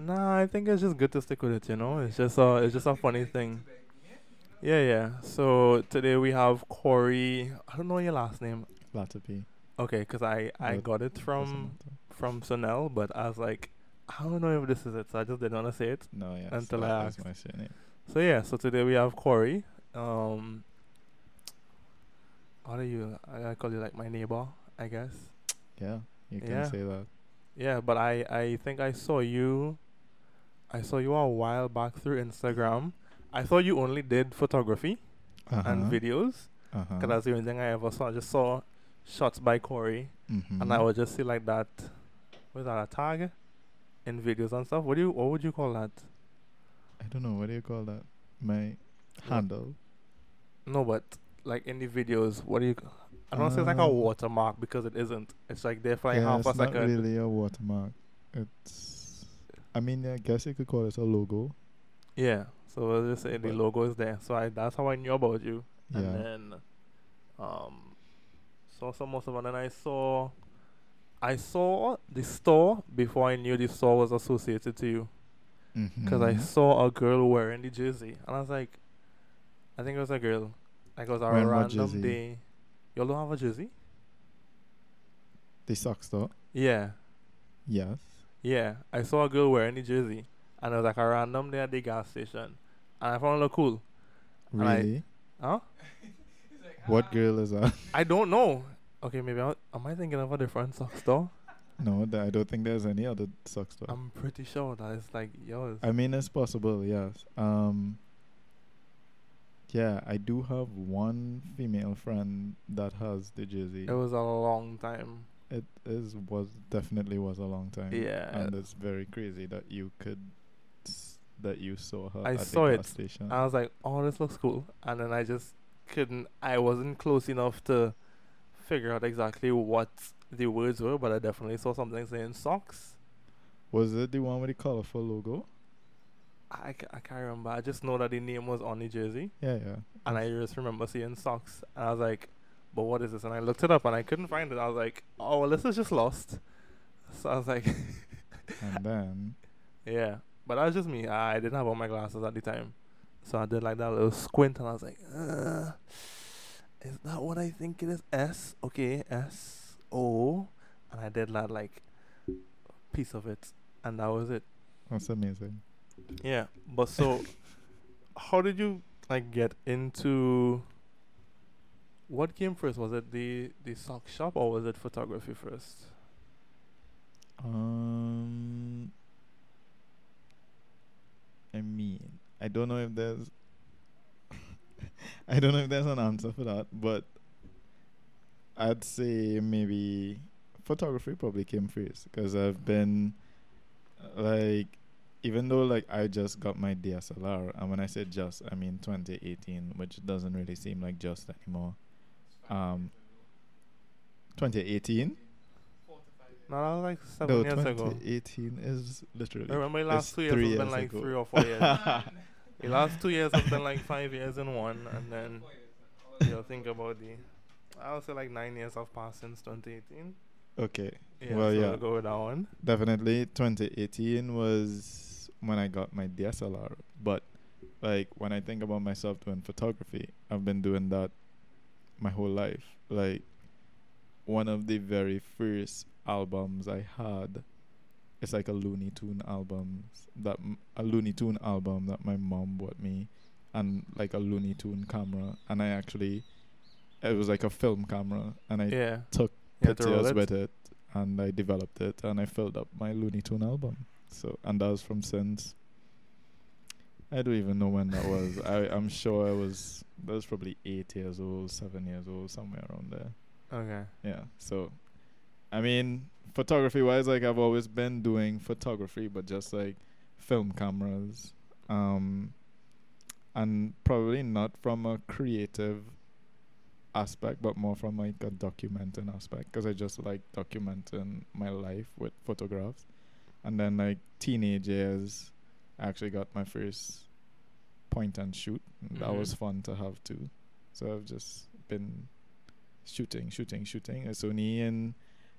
Nah, I think it's just good to stick with it. You know, it's just a it's just a funny thing. Yeah, yeah. So today we have Corri. I don't know your last name. okay, because I I But got it from from Sonel, but I was like, I don't know if this is it, so I just didn't want to say it. No, yeah. Until I asked. my shit name. So yeah, so today we have Corri. Um, what are you? I, I call you like my neighbor, I guess. Yeah, you can Yeah. say that. Yeah, but I I think I saw you. I saw you a while back through Instagram. I thought you only did photography Uh-huh. and videos, Uh-huh. because that's the only thing I ever saw. I just saw shots by Corri, Mhm. and I would just see like that. What is that a tag? In videos and stuff. What do you? What would you call that? I don't know. What do you call that? My handle. No, but like in the videos, what do you? I don't to say it's like a Um, watermark because it isn't. It's like there for like yeah, half it's not really a watermark. It's. I mean, I guess you could call it a logo. Yeah. So we'll just say the logo is there. So I that's how I knew about you. And Yeah. then um saw some more stuff and then I saw I saw the store before I knew the store was associated to you. Because I Mhm. saw a girl wearing the jersey. And I was like I think it was a girl. Like it was a Wearing what random day. You all don't have a jersey? the sock though? Yeah. Yes. Yeah. I saw a girl wearing the jersey. And it was like a random day at the gas station. And I found it look cool. And I- Really? Huh? what girl is that? I don't know. Okay, maybe I, am I thinking of a different sock store? no, th- I don't think there's any other sock store. I'm pretty sure that it's like yours. I mean, it's possible. Yes. Um. Yeah, I do have one female friend that has the jersey. it was a long time. It is was definitely was a long time. Yeah. and it's very crazy that you could s- that you saw her. I at saw the it. Station. I was like, oh, this looks cool. And then I just couldn't, I wasn't close enough to figure out exactly what the words were, but I definitely saw something saying socks. was it the one with the colorful logo? I, I can't remember. I just know that the name was on the jersey. Yeah, yeah. And I just remember seeing socks. And I was like, but what is this? And I looked it up and I couldn't find it. I was like, oh, well, this is just lost. So I was like, And then Yeah, but that was just me. I didn't have all my glasses at the time, so I did like that little squint, and I was like, uh, "Is that what I think it is?" S, okay, S O, and I did that like piece of it, and that was it. that's amazing. Yeah, but so, how did you like get into? What came first? Was it the the sock shop or was it photography first? Um, I mean, I don't know if there's, I don't know if there's an answer for that, but I'd say maybe photography probably came first because I've been, like, even though like I just got my DSLR, and when I say just, I mean 2018, which doesn't really seem like just anymore. Um, 2018. No, that was like seven No, years ago. 2018 is literally. I remember last two years has been like ago. three or four years. the last two years have been like five years in one, and then you'll think about the. I would say like nine years have passed since 2018. Okay, Yeah, Well, so yeah. we'll go with that one. definitely 2018 was when I got my DSLR. But like when I think about myself doing photography, I've been doing that my whole life. Like one of the very first albums I had, it's like a Looney Tune album that a Looney Tune album that my mom bought me, and like a Looney Tune camera, and I actually. It was like a film camera, and I Yeah. took You had to roll pictures it. with it and I developed it and I filled up my Looney Tune album. So and that was from since I don't even know when that was. I, I'm sure I was that was probably eight years old, seven years old, somewhere around there. Okay. Yeah. So I mean, photography wise, like I've always been doing photography but just like film cameras. Um and probably not from a creative aspect, but more from like a documenting aspect because I just like documenting my life with photographs. And then like teenage years, I actually got my first point and shoot. And That was Mhm. fun to have too. So I've just been shooting, shooting, shooting. It's only in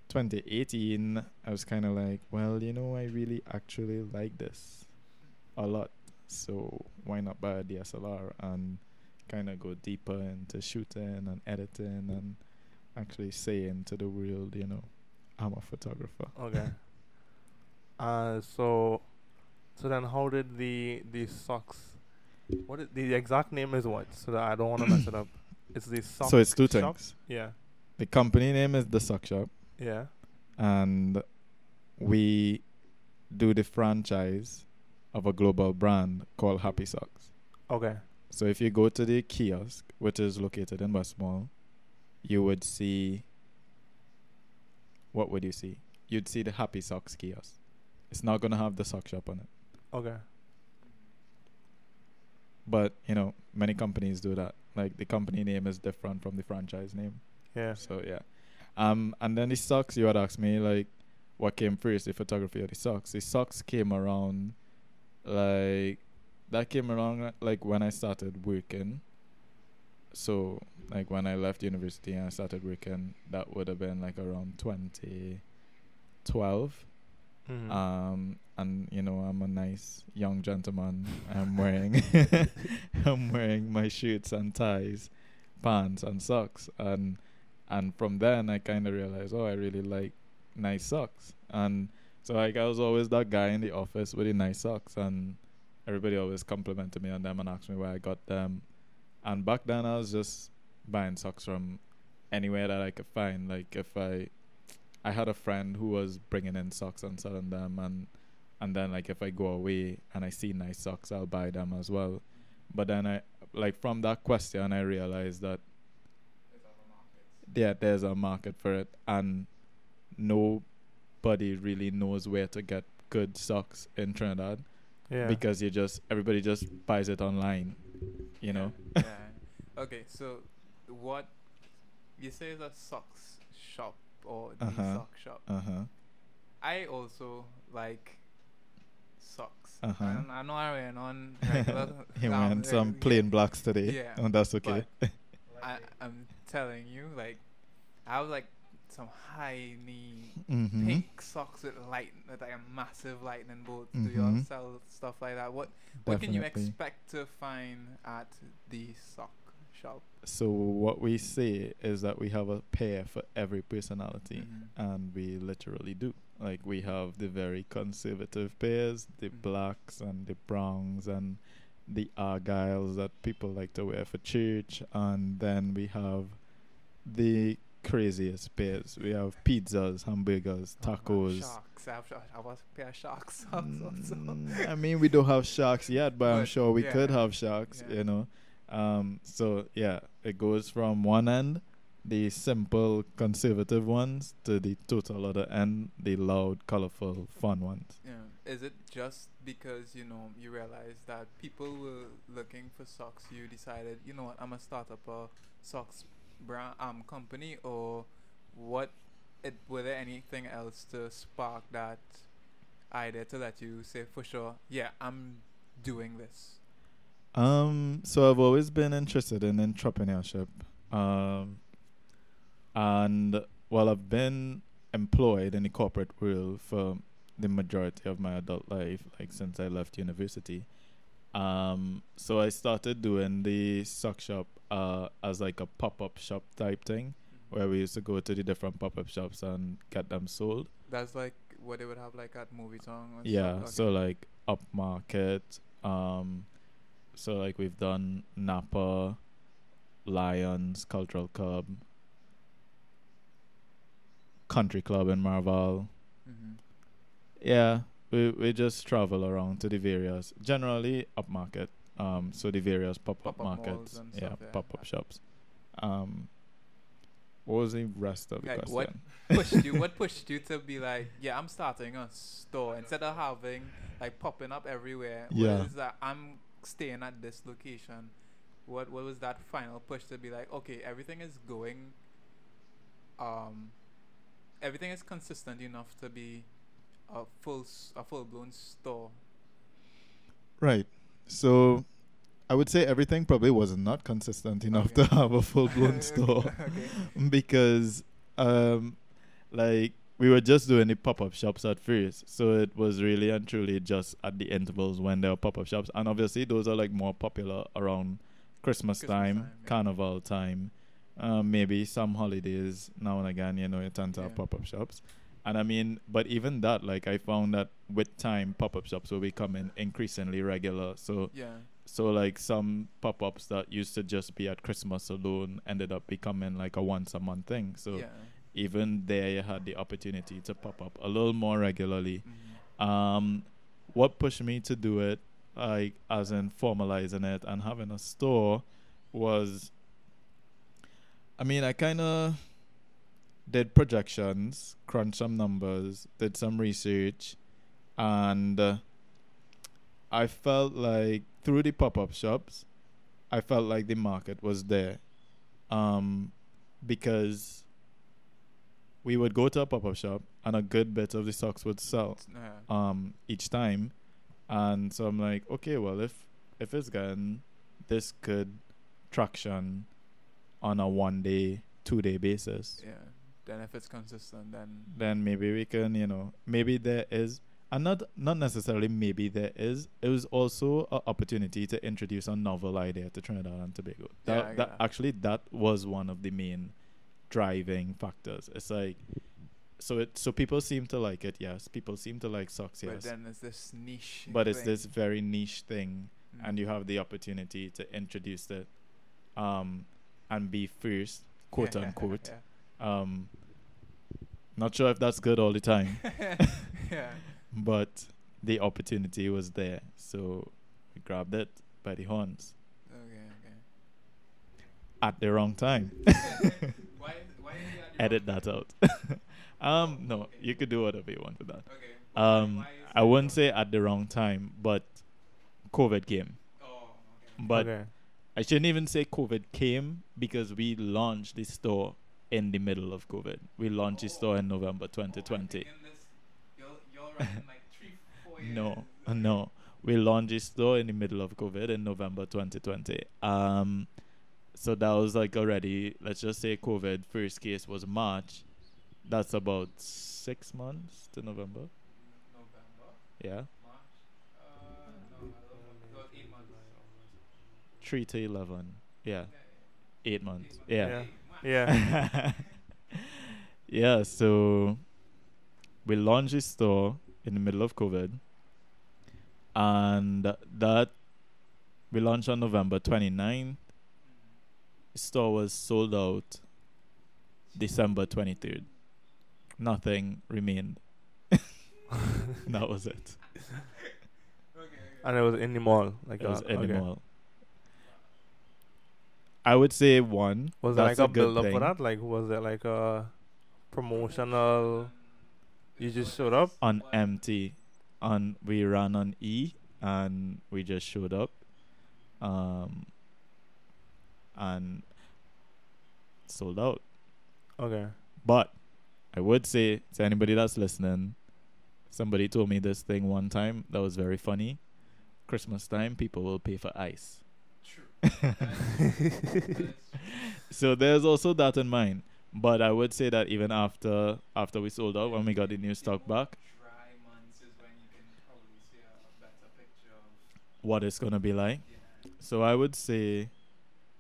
2018, I was kind of like, well, you know, I really actually like this a lot. So why not buy a DSLR and kind of go deeper into shooting and editing and actually saying to the world, you know, I'm a photographer. Okay. uh, so, so then how did the the socks? What is, the exact name is what? So that I don't want to mess it up. It's the sock. so it's two shop? things. Yeah. The company name is the Sock Shop, Yeah. and we do the franchise of a global brand called Happy Socks. Okay. So if you go to the kiosk, which is located in West Mall, you would see. What would you see? You'd see the Happy Socks kiosk. It's not gonna have the sock shop on it, Okay. but you know many companies do that. Like the company name is different from the franchise name. Yeah. So yeah, um, and then the socks. You had asked me like, what came first, the photography or the socks? The socks came around, like, that came around like when I started working. So like when I left university and I started working, that would have been like around twenty twelve. Mhm. Um, and you know, I'm a nice young gentleman. I'm wearing, I'm wearing my shirts and ties, pants and socks, and and from then I kind of realized, oh, I really like nice socks, and so like I was always that guy in the office with the nice socks, and everybody always complimented me on them and asked me where I got them, and back then I was just buying socks from anywhere that I could find. Like if I I had a friend who was bringing in socks and selling them, and and then like if I go away and I see nice socks, I'll buy them as well. But then I like from that question, I realized that yeah, there's a market for it, and nobody really knows where to get good socks in Trinidad yeah. because you just everybody just buys it online, you know. yeah. Okay, so what you say is a socks shop or the Uh-huh. sock shop. Uh huh. I also like socks. Uh-huh. And I know I ran on regular. He went some plain blacks today, Yeah, and that's okay. I, I'm telling you, like, I have like some high knee mm-hmm. pink socks with light, with like a massive lightning bolt. Do you all Mhm. sell stuff like that? What What can you expect to find at the sock shop? So what we say is that we have a pair for every personality, Mhm. and we literally do. Like we have the very conservative pairs, the Mhm. blacks and the browns and the argyles that people like to wear for church, and then we have the craziest pairs. We have pizzas, hamburgers, Oh, tacos. Sharks. I have, sh- I a pair of sharks. Mm, I mean, we don't have sharks yet, but, I'm sure we yeah. could have sharks, Yeah. you know. Um, so yeah, it goes from one end, the simple conservative ones, to the total other end, the loud, colorful, fun ones. Yeah. Is it just because you know you realized that people were looking for socks? You decided, you know what, I'm gonna start up a socks brand um company, or what? It were there anything else to spark that idea to let you say for sure, yeah, I'm doing this. Um, so I've always been interested in entrepreneurship. Um, and while I've been employed in the corporate world for the majority of my adult life, like since I left university, um, so I started doing the sock shop uh as like a pop up shop type thing, where we used to go to the different pop up shops and get them sold. That's like what they would have like at MovieTowne. Or Yeah, stuff. so like upmarket. Um, so like we've done Napa, Lions Cultural Club, Country Club in Maraval. Mhm. Yeah, we we just travel around to the various, generally upmarket. Um, so the various pop up markets, yeah, yeah. pop up shops. Um, what was the rest of the Like, question? what- pushed you? What pushed you to be like, yeah, I'm starting a store instead of having like popping up everywhere? Yeah. What is that? I'm staying at this location. What What was that final push to be like, okay, everything is going. Um, everything is consistent enough to be a full a full blown store. Right. So I would say everything probably was not consistent enough Okay. to have a full blown store okay. because um like we were just doing the pop up shops at first, so it was really and truly just at the intervals when there were pop up shops, and obviously those are like more popular around Christmas, Christmas time, time, yeah. Carnival time, um, maybe some holidays now and again. You know, you tend to have Yeah. pop up shops, and I mean, but even that, like I found that with time, pop up shops will becoming increasingly regular. So Yeah. so like some pop ups that used to just be at Christmas alone ended up becoming like a once a month thing. So yeah. even there you had the opportunity to pop up a little more regularly. Mhm. Um what pushed me to do it, like as in formalizing it and having a store was I mean I kinda did projections, crunched some numbers, did some research and uh, I felt like through the pop up shops, I felt like the market was there. Um, because we would go to a pop up shop and a good bit of the socks would sell um each time. And so I'm like, okay, well if if it's getting this good traction on a one day, two day basis, Yeah. Then if it's consistent, then then maybe we can, you know, maybe there is, and not not necessarily maybe there is. It was also an opportunity to introduce a novel idea to Trinidad and Tobago. That, Yeah, that actually that was one of the main driving factors. It's like, so it so people seem to like it. Yes, people seem to like socks. yes. but then there's this niche. but it's this very niche thing, Mm. and you have the opportunity to introduce it, um, and be first, quote unquote. Um, not sure if that's good all the time, yeah. yeah. but the opportunity was there, so we grabbed it by the horns Okay. at the wrong time. Why? Why is at the Edit wrong that out. um, no, you could do whatever you want with that. Okay. but Um, I wouldn't wrong? say at the wrong time, but COVID came. Oh. Okay. But okay. I shouldn't even say COVID came because we launched the store in the middle of COVID. We launched the store in November 2020. No, uh, no. We launched the store in the middle of COVID in November 2020. Um, so that was like already, let's just say COVID first case was March. That's about six months to November. November, Yeah. March. Uh, no, I don't know. It was eight months. Three to 11. Yeah. Yeah, Eight months. Yeah. Yeah. Yeah. yeah, so we launched this store in the middle of COVID. And that we launched on November 29th. The store was sold out December 23rd. Nothing remained. that was it. Okay, okay. And it was in the mall. Like It was that. in the okay. mall. I would say one. Was that like a, good build up thing. for that? Like was there like a promotional you just showed up? on empty on we ran on E and we just showed up um and sold out Okay. but I would say to anybody that's listening somebody told me this thing one time that was very funny Christmas time people will pay for ice. so there's also that in mind but I would say that even after after we sold out when we got the new stock back Dry months is when you can probably see a better picture of. what it's gonna be like Yeah. So I would say,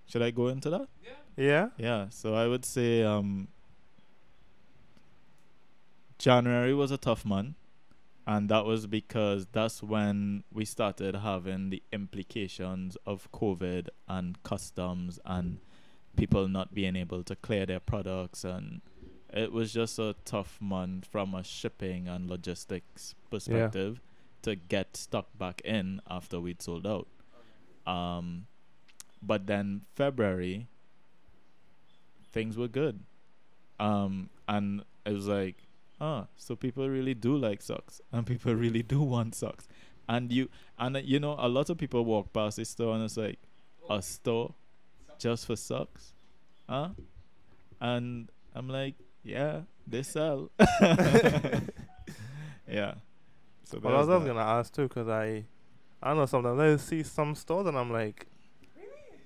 should I go into that? Yeah. Yeah? Yeah. So I would say, um, January was a tough month, and that was because that's when we started having the implications of COVID and customs and people not being able to clear their products and it was just a tough month from a shipping and logistics perspective to get stock back in after we'd sold out. Um, but then February, things were good. Um, and it was like, ah, so people really do like socks, and people really do want socks. And you, and uh, you know, a lot of people walk past this store and it's like, a store just for socks, huh? And I'm like, yeah, they sell. yeah. So Well, I was gonna ask too, cause I, I don't know. Sometimes I see some stores and I'm like,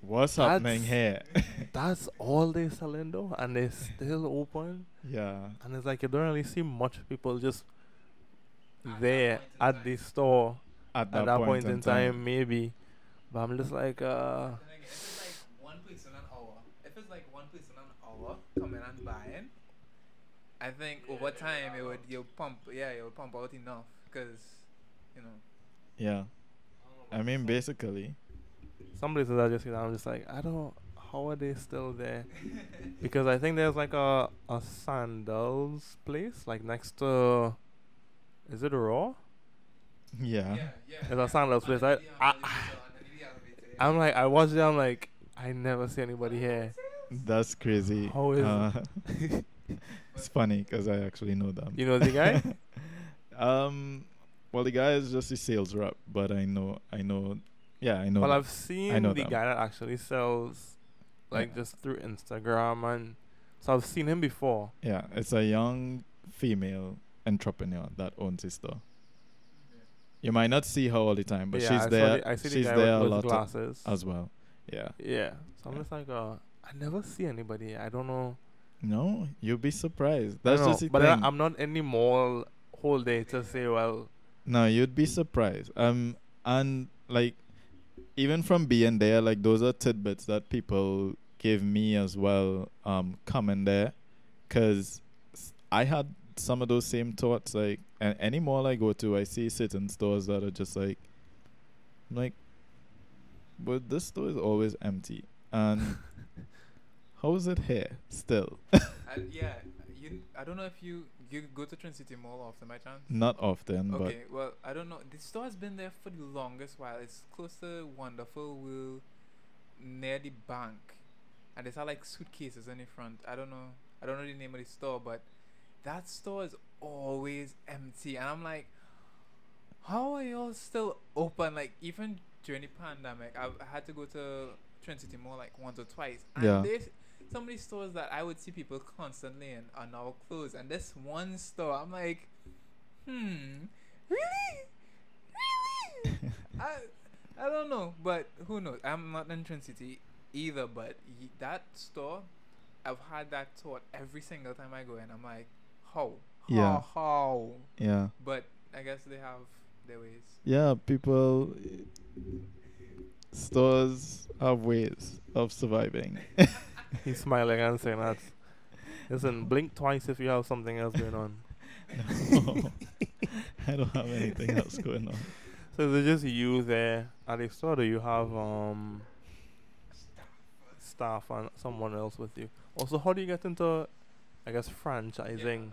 What's That's- happening here? That's all they selling though, and they still open. yeah. And it's like you don't really see much people just At there at time. the store At that, at that point, in time, maybe. But I'm just like, uh, Then again, if it's like one person an hour, if it's like one person an hour coming and buying, I think over time it would you'll pump yeah it would pump out enough because you know Yeah. I mean, basically. Some places I just, I'm just like, I don't. How are they still there? Because I think there's like a a sandals place like next to. Is it Raw? Yeah. yeah There's a sandals place. I, I I'm like, I watched it. I'm like, I never see anybody here. That's crazy. How is- Uh, it's funny because I actually know them. You know the guy? um, well, the guy is just a sales rep, but I know, I know, yeah, I know. well, them. I've seen know the them. guy that actually sells, like Yeah. just through Instagram, and so I've seen him before. yeah, it's a young female entrepreneur that owns his store. You might not see her all the time, but yeah, she's I there. the- I see the she's guy there a with, lot with of- glasses. as well. Yeah. yeah, so I'm just like, uh, I never see anybody. I don't know. No, you'll be surprised. That's know, just the but thing. I'm not in the mall whole day to say, well, No, you'd be surprised. Um, and like, even from being there, like those are tidbits that people give me as well. Um, coming there, cause I had some of those same thoughts. Like, and any mall I go to, I see certain stores that are just like, I'm like, but this store is always empty. And how is it here still? I, yeah you I don't know if you you go to Trin City Mall often by chance Not often, but Okay, well, I don't know. The store has been there for the longest while. It's close to Wonderful Will, near the bank, and there's like suitcases in the front. I don't know. I don't know the name of the store, but that store is always empty, and I'm like, how are y'all still open? Like even during the pandemic, I've I had to go to Trin City Mall like once or twice, and Yeah. there's of these stores that I would see people constantly in are now closed, and this one store, I'm like, hmm, really, really? I I don't know, but who knows? I'm not in Trin City either, but that store, I've had that thought every single time I go in. I'm like, how, how, Yeah. how? yeah. But I guess they have their ways. Yeah, people stores have ways of surviving. he's smiling and saying that. Listen, blink twice if you have something else going on. no, I don't have anything else going on. So is it just you there at the store? Do you have um staff and someone else with you? Also, how do you get into, I guess, franchising?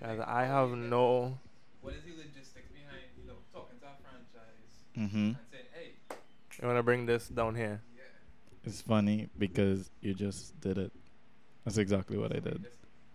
Guys, I have no. What is the logistics behind, you know, talking to a franchise Mm-hmm. and saying, hey, You wanna bring this down here? It's funny because you just did it. That's exactly what I did.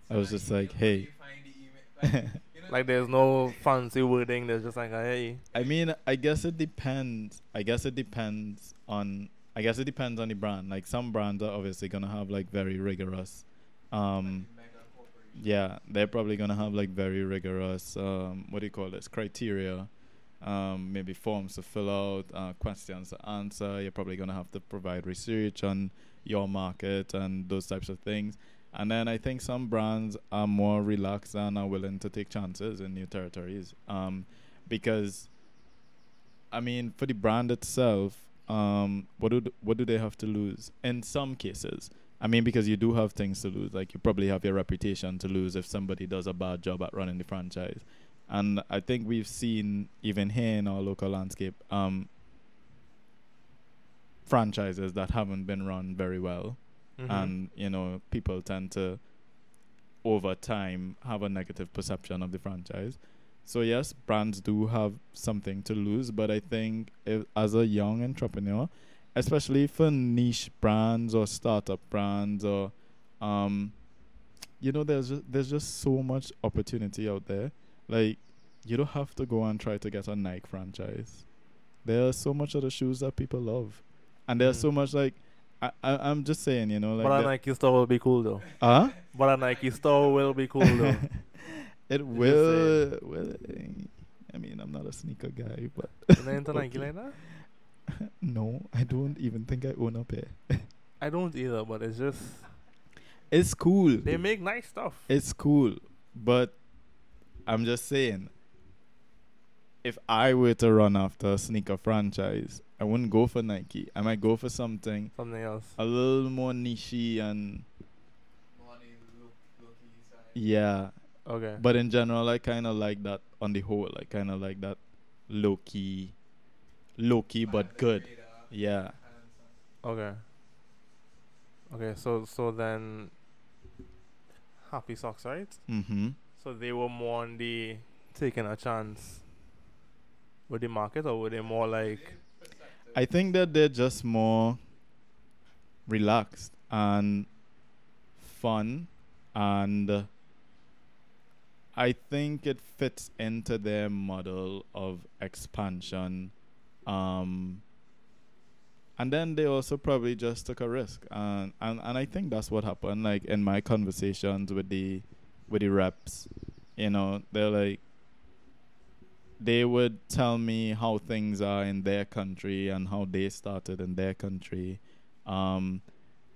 I was just like, hey. you find the email, like, you know, Like, there's no fancy wording. There's just like, hey, I mean, I guess it depends. I guess it depends on. I guess it depends on the brand. Like some brands are obviously gonna have like very rigorous. Um, like mega corporation. yeah, they're probably gonna have like very rigorous. Um, what do you call this? Criteria. Um, maybe forms to fill out, uh, questions to answer. You're probably gonna have to provide research on your market and those types of things. And then I think some brands are more relaxed and are willing to take chances in new territories. Um, because, I mean, for the brand itself, um, what do what do they have to lose? In some cases, I mean, because you do have things to lose. Like you probably have your reputation to lose if somebody does a bad job at running the franchise. And I think we've seen even here in our local landscape, um, franchises that haven't been run very well. Mhm. and you know people tend to over time have a negative perception of the franchise. So yes brands do have something to lose but i think if, as a young entrepreneur especially for niche brands or startup brands or um you know there's just, there's just so much opportunity out there like you don't have to go and try to get a Nike franchise there are so much other shoes that people love and there's Mm. so much like I, I I'm just saying, you know, like but a Nike store will be cool though. Huh? But a Nike store will be cool though. it will. will I mean, I'm not a sneaker guy, but know into Nike like that? no, I don't even think I own a pair. I don't either, but it's just It's cool. they make nice stuff. It's cool, but I'm just saying, if I were to run after a sneaker franchise, I wouldn't go for Nike. I might go for something Something else. a little more nichey and Money, low, low key side. yeah. Okay. But in general, I kind of like that. On the whole, I kind of like that low key, low key but good. Yeah. kind of stuff. Okay. Okay, so so then happy socks, right? Mm-hmm. So they were more on the taking a chance with the market or were they more like I think that they're just more relaxed and fun and I think it fits into their model of expansion. Um, and then they also probably just took a risk and, and and I think that's what happened like in my conversations with the with the reps you know they're like they would tell me how things are in their country and how they started in their country. Um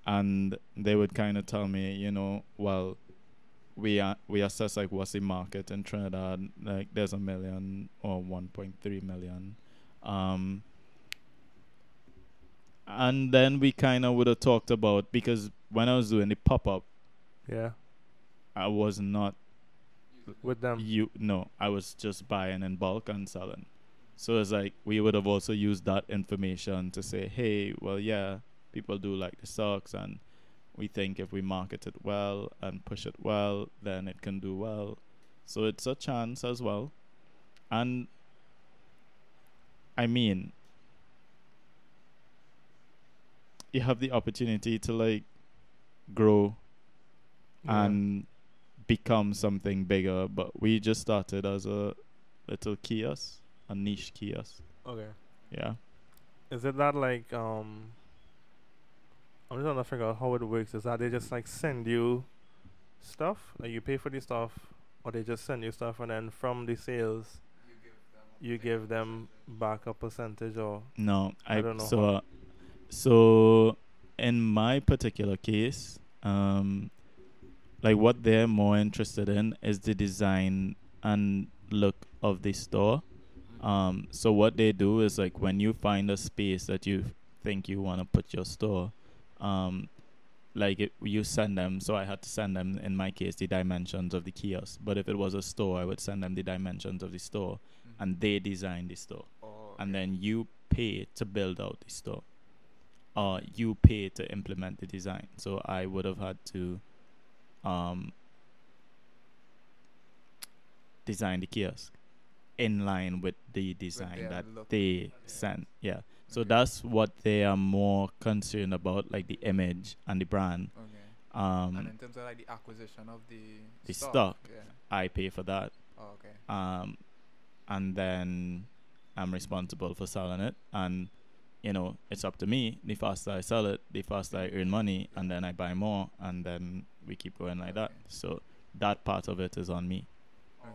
and they would kind of tell me you know well we are we assess like what's the market in Trinidad? Like there's a million or 1.3 million. Um and then we kind of would have talked about because when I was doing the pop up yeah I was not with them? you no i was just buying in bulk and selling so it's like we would have also used that information to say hey well yeah people do like the socks and we think if we market it well and push it well then it can do well so it's a chance as well and i mean you have the opportunity to like grow Yeah. and become something bigger. But we just started as a little kiosk, a niche kiosk. Okay. Yeah. Is it that like um I'm just trying to figure out how it works. Is that they just like send you stuff? Like you pay for the stuff or they just send you stuff and then from the sales You give them. you give them back a percentage or No, I, I don't know So, uh, so in my particular case, um, like what they're more interested in is the design and look of the store. Um, so what they do is like when you find a space that you think you want to put your store, um, like it, you send them. So I had to send them in my case the dimensions of the kiosk. But if it was a store, I would send them the dimensions of the store, Mhm. and they design the store, Oh, and then you pay to build out the store, or you pay to implement the design. So I would have had to, um, design the kiosk in line with the design their that they sent. Yeah. So Okay. that's what they are more concerned about, like the image and the brand. Okay. Um, and in terms of like the acquisition of the the stock, stock. yeah. I pay for that. Oh, okay. Um, and then I'm responsible for selling it. And you know, it's up to me. The faster I sell it, the faster I earn money, and then I buy more, and then we keep going like that. So that part of it is on me. Okay.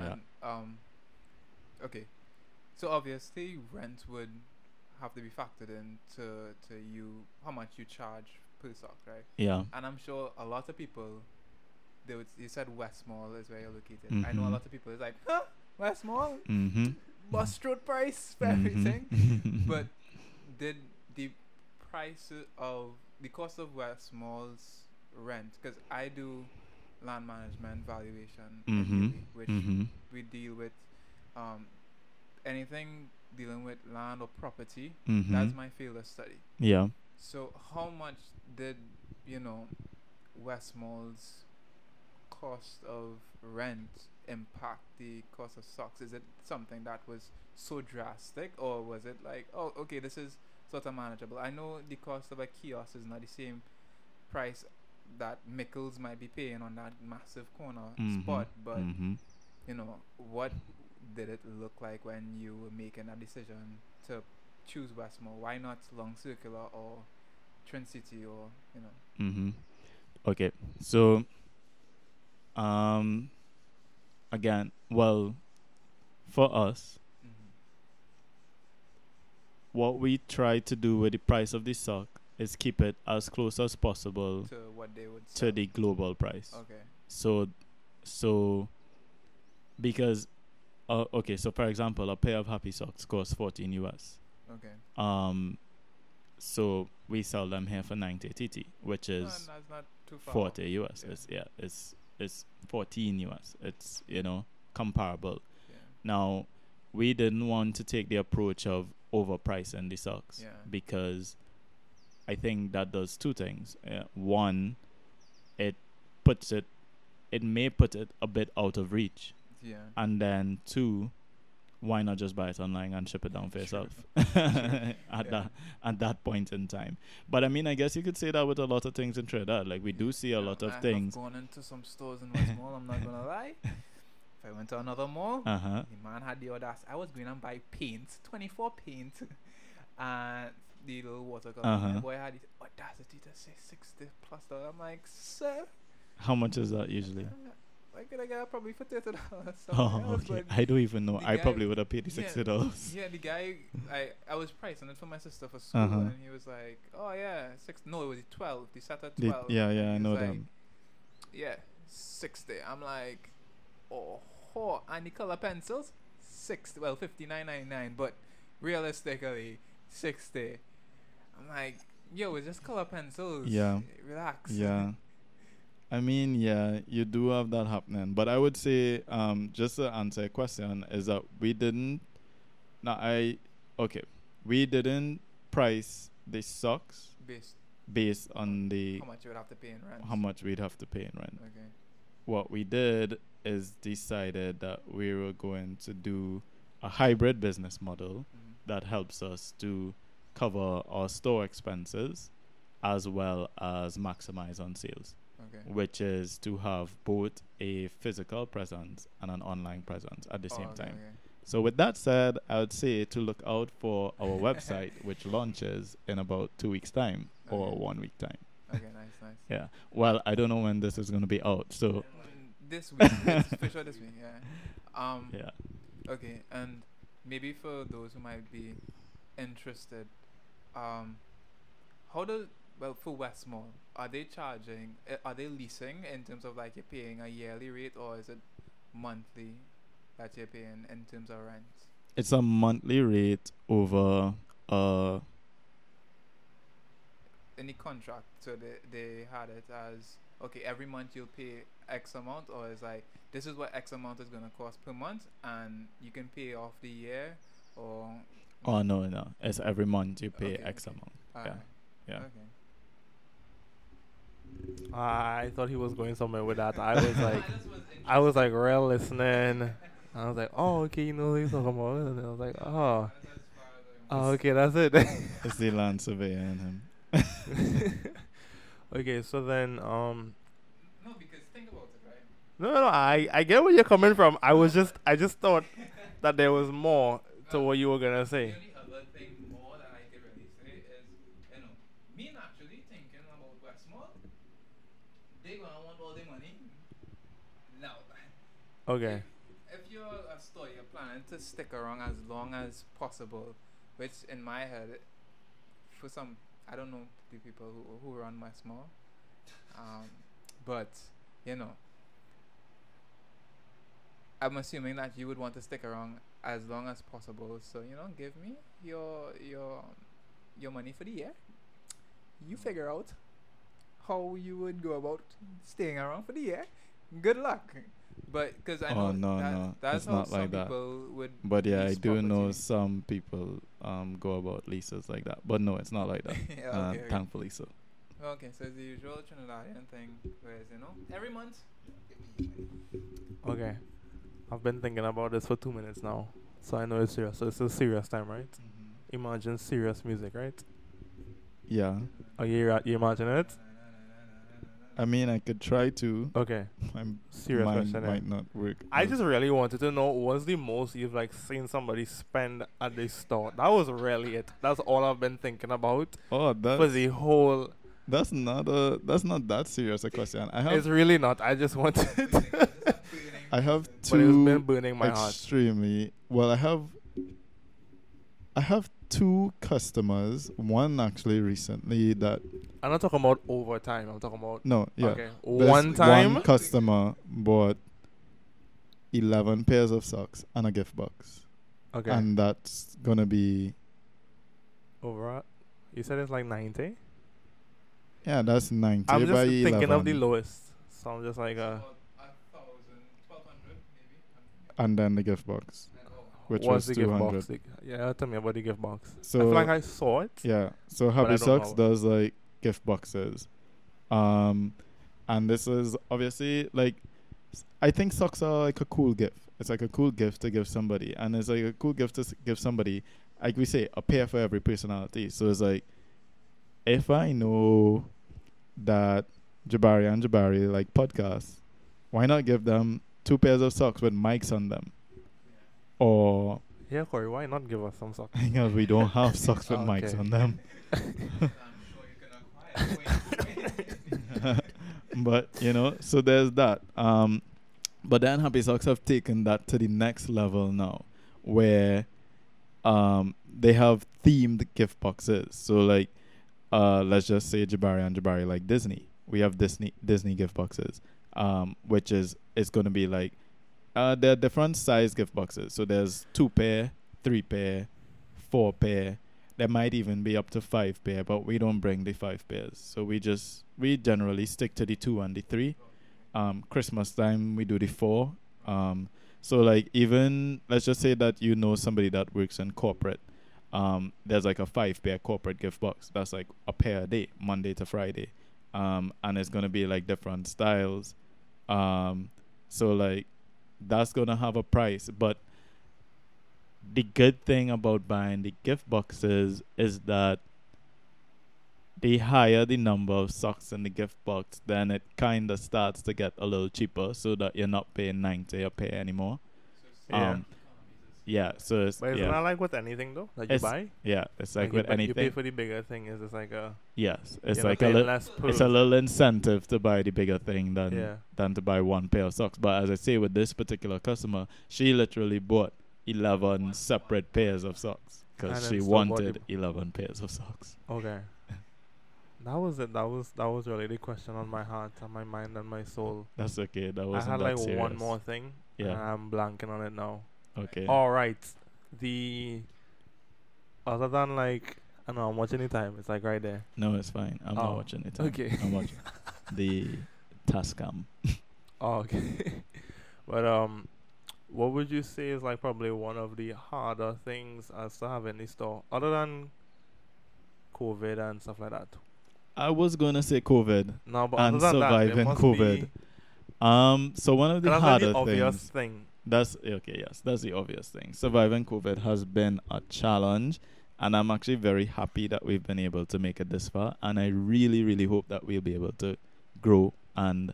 Yeah. And, um, okay. So obviously rent would have to be factored in to, to you how much you charge per sock, right? Yeah. And I'm sure a lot of people they would you said West Mall is where you're located. I know a Mhm. lot of people is like, huh? West Mall? Mm-hmm. Bus road price for Mhm. everything. But did the price of the cost of West Mall's rent? Because I do land management valuation, Mhm. Which mm-hmm. we deal with um, anything dealing with land or property. Mm-hmm. That's my field of study. yeah. So how much did you know West Mall's cost of rent impact the cost of stocks? Is it something that was so drastic, or was it like, oh, okay, this is sort of manageable? I know the cost of a kiosk is not the same price that Mickles might be paying on that massive corner Mhm. spot, but mm-hmm. you know, what did it look like when you were making a decision to choose West Mall? Why not Long Circular or Trin City or you know? Mm-hmm. Okay, so um, again, well, for us, what we try to do with the price of the sock is keep it as close as possible To what they would to the global price. Okay. So, so because, uh, okay, so for example, a pair of happy socks costs 14 US. Okay. Um, so we sell them here for 90 TT, which No, is that's not too far. 40 US. Yeah. It's yeah, it's it's 14 US. It's you know comparable. Yeah. Now, we didn't want to take the approach of overpricing the socks Yeah. because I think that does two things. Uh, one, it puts it, it may put it a bit out of reach, Yeah. and then two, why not just buy it online and ship it down for yourself at Yeah. that at that point in time? But I mean, I guess you could say that with a lot of things in Trinidad. Like we do see a Yeah, lot of I things. Have gone into some stores in West Mall. I'm not gonna lie. If I went to another mall, Uh huh. the man had the audacity. I was going and buy paint, 24 paint, and the little watercolor. Uh-huh. My boy had the audacity to say 60 plus dollars. I'm like, sir, How much is that usually? why could I get probably for thirty dollars? Oh, okay. I don't even know. I probably would have paid the sixty dollars. Yeah, the guy, I I was pricing it for my sister for school, Uh-huh. and he was like, "Oh yeah, six. No, it was twelve. They set at The- twelve. yeah, yeah, I know like, them. Yeah, sixty. I'm like, oh, oh, and the color pencils, sixty. Well, fifty nine ninety nine, but realistically, sixty. I'm like, yo, it's just color pencils. Yeah. relax. Yeah. I mean, yeah, you do have that happening. But I would say, um, just to answer a question, is that we didn't. Now, I. Okay. We didn't price the socks Based based on the how much you would have to pay in rent. how much we'd have to pay in rent. Okay. What we did is decided that we were going to do a hybrid business model Mhm. that helps us to cover our store expenses as well as maximize on sales, Okay. which is to have both a physical presence and an online presence at the Oh, same okay, time. okay. So, with that said, I would say to look out for our website, which launches in about two weeks' time or one week time. Okay, nice, nice. Yeah. Well, I don't know when this is going to be out. So, This week, this, for sure this week, yeah. Um, yeah. Okay, and maybe for those who might be interested, um, how do well for West Mall are they charging? Uh, are they leasing in terms of like you're paying a yearly rate or is it monthly that you're paying in terms of rent? It's a monthly rate over uh the contract, so they they had it as okay every month you'll pay X amount, or is like this is what X amount is gonna cost per month, and you can pay off the year, or oh no no it's every month you pay Okay, X okay. amount. Alright, yeah. Okay. I thought he was going somewhere with that. I was like, was I was like real listening. I was like, oh, okay, you know what he's talking about. And I was like, oh, oh, okay, that's it. It's the land surveyor in him. okay, so then, um, No, because think about it, right? no, no, I, I get where you're coming from. I was just, I just thought that there was more to what you were gonna say. The only other thing more that I could really say is, you know, me naturally thinking about West Mall, they gonna want all the money. No. Okay. If, if you're a store, you're planning to stick around as long as possible, which in my head, for some, I don't know the people who, who run West Mall, um, but, you know, I'm assuming that you would want to stick around as long as possible. So you know, give me your your your money for the year. You figure out how you would go about staying around for the year. Good luck. But because I know Oh, no, that, no, that's it's how not some like that. people would. But yeah, I do know some people um go about leases like that. But no, it's not like that. yeah, uh, okay, okay. Thankfully so. okay, so it's the usual Trinidadian thing, whereas you know every month. give me your money. Okay. I've been thinking about this for two minutes now. So I know it's serious. So it's a serious time, right? Imagine serious music, right? Yeah. Are you, you imagine it? I mean, I could try to. Okay. I'm Serious mind question. eh? might not work. I just really wanted to know what's the most you've like seen somebody spend at the store. That was really it. That's all I've been thinking about Oh, for that's the whole. that's not a that's not that serious a question. I It's really not. I just wanted, I have it's been two burning my heart. extremely well. I have I have two customers. One actually recently that I'm not talking about overtime. I'm talking about no, yeah. okay, one time. one customer bought eleven pairs of socks and a gift box, okay, and that's gonna be overall, you said it's like ninety. yeah, that's ninety I'm just thinking 11. of the lowest, so I'm just like, uh, About a thousand, twelve hundred maybe. And then the gift box, which what's was the two gift hundred. box? Yeah, tell me about the gift box. So I feel like I saw it. Yeah. So I Happy don't Socks know. does like gift boxes. Um and this is obviously like s- I think socks are like a cool gift. It's like a cool gift to give somebody and it's like a cool gift to s- give somebody like we say a pair for every personality. So it's like if I know that Jabari and Jabari like podcasts, why not give them two pairs of socks with mics on them? Or Yeah, Corri, why not give us some socks? because we don't have socks with mics on them. I'm sure you can acquire. Wait, wait. but you know, so there's that. Um, but then Happy Socks have taken that to the next level now, where um they have themed gift boxes. So like, uh, let's just say Jabari and Jabari like Disney. We have Disney Disney gift boxes, um, which is it's gonna be like, uh, there are different size gift boxes. So there's two pair, three pair, four pair. There might even be up to five pair, but we don't bring the five pairs. So we just we generally stick to the two and the three. Um, Christmas time we do the four. Um, so like even let's just say that you know somebody that works in corporate. Um, there's like a five pair corporate gift box. That's like a pair a day, Monday to Friday. Um, and it's gonna be like different styles. Um, so like that's gonna have a price, but the good thing about buying the gift boxes is that the higher the number of socks in the gift box, then it kind of starts to get a little cheaper, so that you're not paying ninety a pair anymore. Yeah. Um, yeah. So it's But it's yeah, not like with anything though that you It's buy. yeah. It's like you with pay- you pay anything. for the bigger thing. Is it's like a Yes, it's like a little. It's a little incentive to buy the bigger thing than yeah. than to buy one pair of socks. But as I say, with this particular customer, she literally bought 11 separate pairs of socks because she wanted 11 pairs of socks. Okay. That was it. That was that was really the question on my heart, and my mind, and my soul. That's okay. That wasn't had that like serious. one more thing. Yeah. And I'm blanking on it now. Okay. All right. The other than like I know I'm watching the time. It's like right there. No, it's fine. I'm Oh, not watching it. Time. Okay. I'm watching the Tascam. Oh, okay. but um, what would you say is like probably one of the harder things as to have in the store, other than COVID and stuff like that? I was gonna say COVID. No, but And other than that, there surviving must COVID. Um. So one of the harder the obvious things. thing. That's okay. Yes, that's the obvious thing. Surviving COVID has been a challenge, and I'm actually very happy that we've been able to make it this far. And I really, really hope that we'll be able to grow and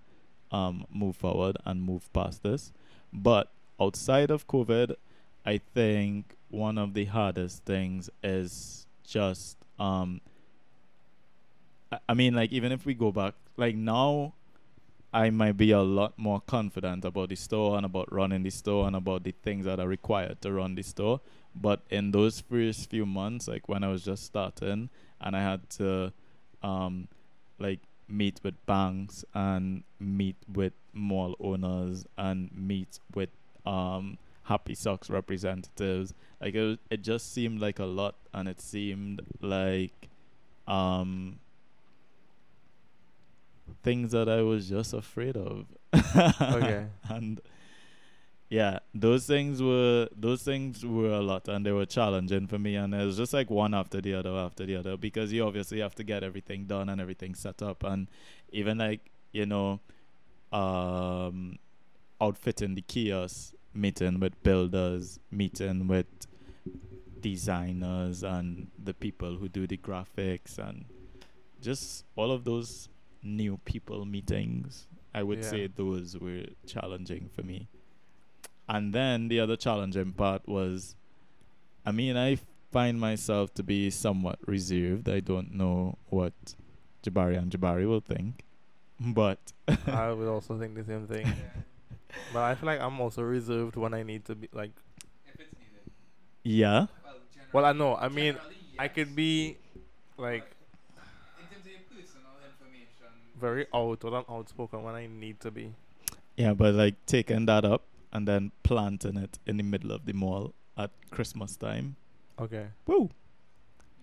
um, move forward and move past this. But outside of COVID, I think one of the hardest things is just um. I- I mean, like even if we go back, like now I might be a lot more confident about the store and about running the store and about the things that are required to run the store. But in those first few months, like when I was just starting and I had to um like meet with banks and meet with mall owners and meet with um Happy Socks representatives, like it it just seemed like a lot and it seemed like um things that I was just afraid of. Okay. and yeah, those things were those things were a lot and they were challenging for me and it was just like one after the other after the other because you obviously have to get everything done and everything set up and even like, you know, um outfitting the kiosk, meeting with builders, meeting with designers and the people who do the graphics and just all of those new people meetings. I would Yeah. say those were challenging for me. And then the other challenging part was I mean, I find myself to be somewhat reserved. I don't know what Jabari and Jabari will think. But I would also think the same thing. But I feel like I'm also reserved when I need to be like If it's needed. yeah. Well, Well, I know. I mean, Generally, I could be like In terms of your personal information. Very out or I'm outspoken when I need to be. Yeah, but like taking that up and then planting it in the middle of the mall at Christmas time. Okay. Woo!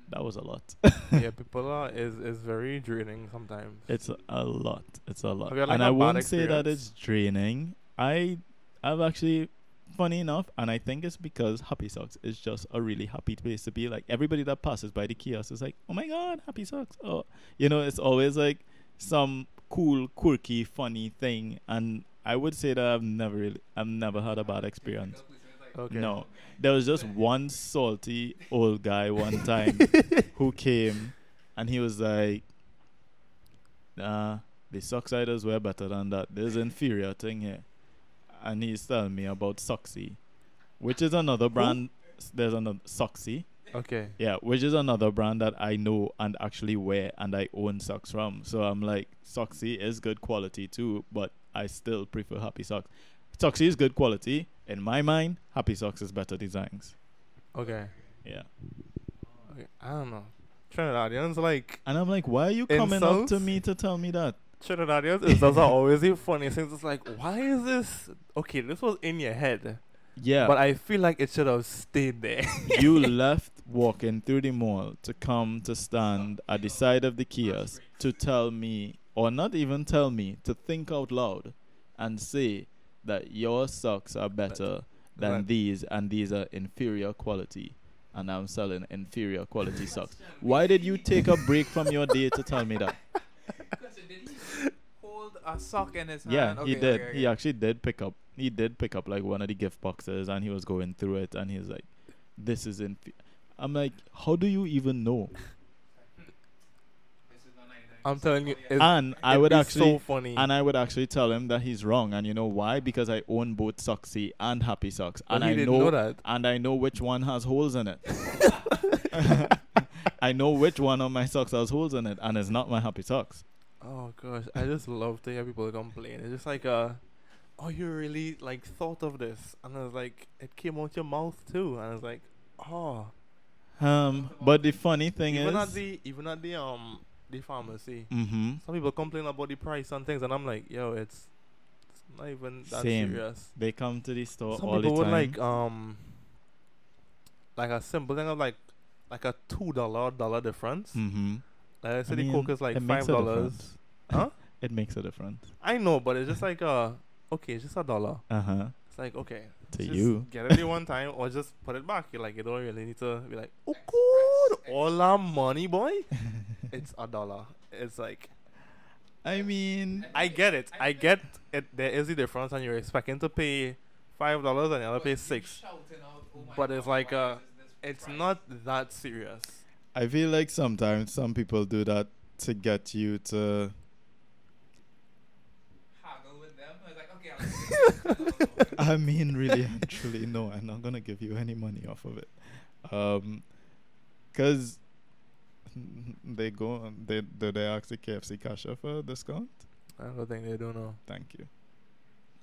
That was a lot. yeah, people are is is very draining sometimes. It's a lot. It's a lot. Have you had, like, and a I won't say that it's draining. I I've actually funny enough, and I think it's because Happy Socks is just a really happy place to be. Like everybody that passes by the kiosk is like, Oh my god, Happy Socks. Oh you know, it's always like some cool, quirky, funny thing and I would say that I've never really I've never had a bad experience. okay. No. There was just one salty old guy one time who came and he was like, Nah, the sock siders were better than that. There's inferior thing here. And he's telling me about Soxy, which is another brand. There's another Soxy. Okay. Yeah, which is another brand that I know and actually wear and I own socks from. So I'm like, Soxy is good quality too, but I still prefer Happy Socks. Soxy is good quality. In my mind, Happy Socks is better designs. Okay. Yeah. Okay. I don't know. Trinidadians like And I'm like, why are you coming up to me to tell me that? Trinidadians. Is those are always the funniest things. It's like, why is this? Okay, this was in your head, Yeah. but I feel like it should have stayed there. you left walking through the mall to come to stand at the side of the kiosk to tell me, or not even tell me, to think out loud and say that your socks are better than Right. these and these are inferior quality. And I'm selling inferior quality socks. Why did you take a break from your day to tell me that? Hold a sock in his Yeah, hand? he Okay, did. okay, He actually did pick up. He did pick up like one of the gift boxes, and he was going through it, and he was like, "This is in." I'm like, "How do you even know?" This is not 99. I'm telling you, it's, And I would actually, so funny. and I would actually tell him that he's wrong, and you know why? Because I own both Soxy and Happy Socks, and he I didn't know, know that. and I know which one has holes in it. I know which one of my socks has holes in it, and it's not my Happy Socks. Oh gosh, I just love to hear people complain. It's just like uh oh you really like thought of this and I was like it came out your mouth too and I was like, Oh Um, but the funny thing even is, at the even at the um the pharmacy. mm-hmm. Some people complain about the price and things and I'm like, yo, it's it's not even that Same. serious. they come to the store Some all the people would time. like um like a simple thing of like like a two dollar dollar difference. mm-hmm. Like I I said the coke is like five dollars. Huh? It makes a difference. I know, but it's just like uh okay, it's just a dollar. Uh huh. It's like okay, To just you. get it one time or just put it back. You like you don't really need to be like, oh good, all that money, boy. it's a dollar. It's like I mean, I get it. I get it. There is a difference, and you're expecting to pay five dollars and the other pay six. out, "Oh But it's like, why uh, It's price?" not that serious. I feel like sometimes some people do that to get you to. haggle with them. I was like, okay, I'll give you this. I mean, really, and truly, no, I'm not gonna give you any money off of it, um, cause they go, they do they ask the KFC cashier for a discount? I don't think they do know. Thank you.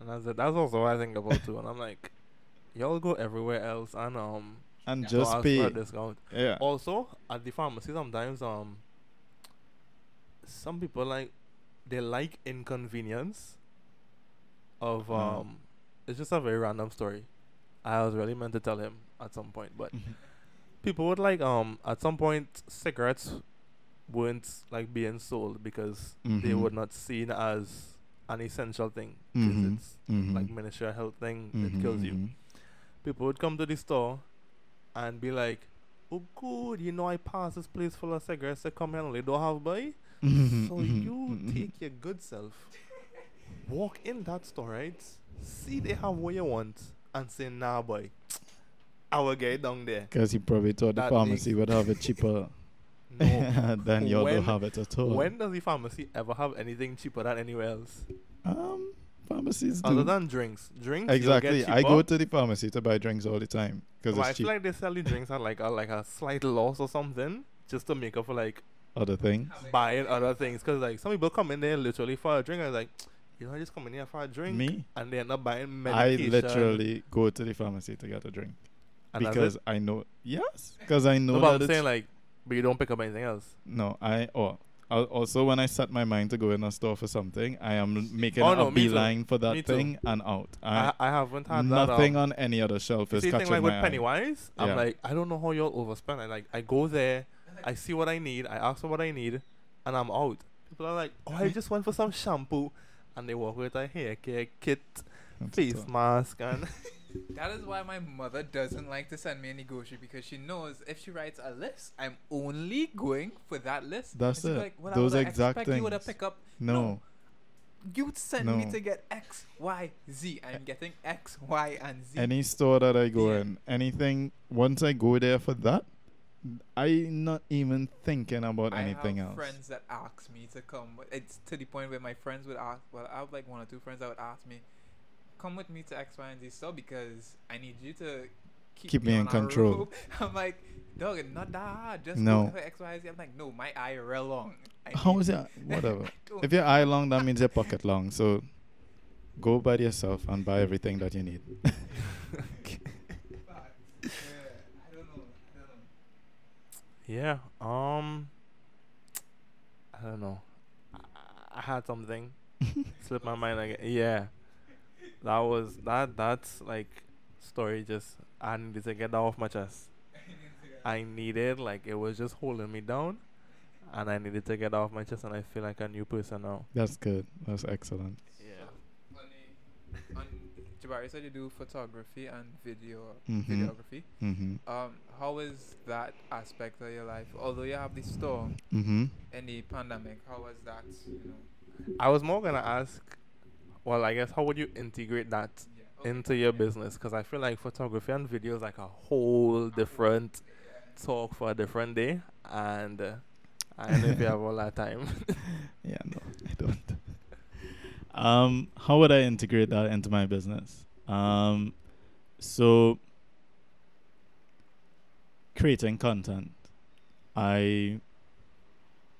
And that's it. That's also what I think about too. And I'm like, y'all go everywhere else and um And Yeah. just ask pay. for a discount. Yeah. Also, at the pharmacy, sometimes um, some people like they like inconvenience. Of Hmm. um, it's just a very random story. I was really meant to tell him at some point, but people would like um at some point cigarettes weren't like being sold because they Mhm. were not seen as an essential thing. 'cause Mhm. It's Mhm. like Ministry of Health thing that kills you mhm. people would come to the store and be like, "Oh, good, you know I pass this place full of cigarettes. They come here and they don't have buy. So you take your good self, walk in that store, right? See they have what you want, and say, Nah, boy, I will get it down there. Because he probably thought the pharmacy would have it cheaper No. than y'all When- don't have it at all. when does the pharmacy ever have anything cheaper than anywhere else? um, pharmacies do. Other than drinks, drinks exactly. I go to the pharmacy to buy drinks all the time because Well, I feel like they sell the drinks at like a like a slight loss or something, just to make up for like Other things. buying other things because like some people come in there literally for a drink and like you know I just come in here for a drink Me, and they're not buying medication. I literally go to the pharmacy to get a drink. And because? I know yes, because I know no, but I'm saying like, but you don't pick up anything else. no. I or al- also when I set my mind to go in a store for something, I am making Oh, a no, too. beeline for Me that too. thing and out. I, I, I haven't had nothing that. Um, on any other shelf is catching thing like with my eye. Pennywise, I'm Yeah. like, I don't know how y'all overspend. I like, I go there, I see what I need, I ask for what I need, and I'm out. People are like, oh, I just went for some shampoo, and they walk with a hair care kit, That's face all. mask, and That is why my mother doesn't like to send me any grocery because she knows if she writes a list, I'm only going for that list. That's And she's it. Like, well, Those I would exact expect you would have things. pick up. No, You send me to get X, Y, Z. I'm getting X, Y, and Z. any store that I go Yeah. in, anything. Once I go there for that, I'm not even thinking about I anything have else. friends that ask me to come. It's to the point where my friends would ask. Well, I have like one or two friends that would ask me, "Come with me to X, Y, and Z store because I need you to keep, Keep me in control." I'm like, dog, it's not that hard. Just No. go X, Y, Z. I'm like, no, my eye real long. I How is it? Whatever. If your eye long, that means your pocket long. So go by yourself and buy everything that you need. Facts. yeah, I don't know. I don't know. Yeah, um, I don't know. I, I had something slip my mind like yeah, that was that that's like story just I needed to get that off my chest. I needed like it was just holding me down, and I needed to get that off my chest, and I feel like a new person now. That's good. That's excellent. Yeah. On, the, on Jabari said you do photography and video Mhm. videography. Mhm. Um, how is that aspect of your life? Although you have the store Mhm. in the pandemic, how was that? You know, I was more gonna ask, well, I guess how would you integrate that yeah. okay, into your yeah. business? Because I feel like photography and video is like a whole different talk for a different day, and uh, I don't know if you have all that time. Yeah, no, I don't. Um, how would I integrate that into my business? Um, so creating content. I,